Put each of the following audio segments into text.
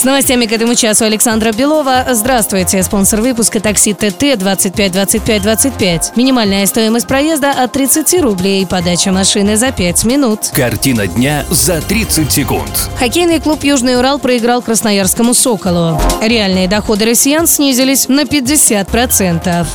С новостями к этому часу Александра Белова. Здравствуйте. Спонсор выпуска такси ТТ 25 25 25. Минимальная стоимость проезда от 30 рублей. Подача машины за 5 минут. Картина дня за 30 секунд. Хоккейный клуб «Южный Урал» проиграл Красноярскому «Соколу». Реальные доходы россиян снизились на 50%.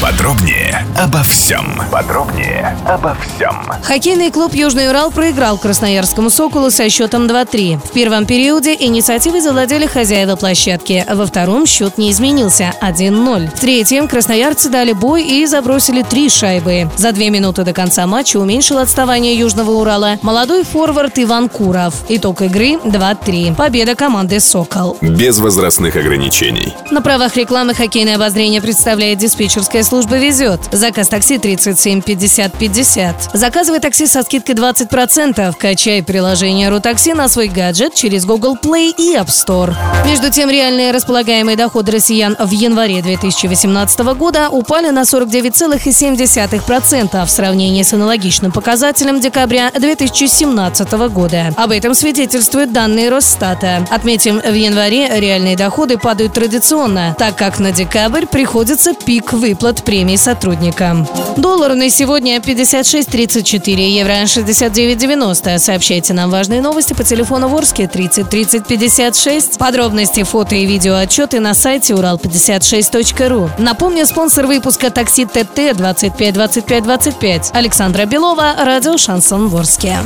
Подробнее обо всем. Подробнее обо всем. Хоккейный клуб «Южный Урал» проиграл Красноярскому «Соколу» со счетом 2-3. В первом периоде инициативой завладели хозяева площадки. Во втором счет не изменился – 1-0. В третьем красноярцы дали бой и забросили три шайбы. За две минуты до конца матча уменьшил отставание Южного Урала молодой форвард Иван Куров. Итог игры 2-3. Победа команды «Сокол». Без возрастных ограничений. На правах рекламы хоккейное обозрение представляет диспетчерская служба «Везет». Заказ такси 37 50 50. Заказывай такси со скидкой 20%. Качай приложение «Рутакси» на свой гаджет через Google Play и App Store. Между тем, реальные располагаемые доходы россиян в январе 2018 года упали на 49,7% в сравнении с аналогичным показателем декабря 2017 года. Об этом свидетельствуют данные Росстата. Отметим, в январе реальные доходы падают традиционно, так как на декабрь приходится пик выплат премий сотрудникам. Доллар на сегодня 56.34, евро 69.90. Сообщайте нам важные новости по телефону Ворске 30 30 56. Подробности, фото и видео отчеты на сайте урал56.ру. Напомню, спонсор выпуска такси ТТ 25 25 25. Александра Белова, радио Шансон Ворске.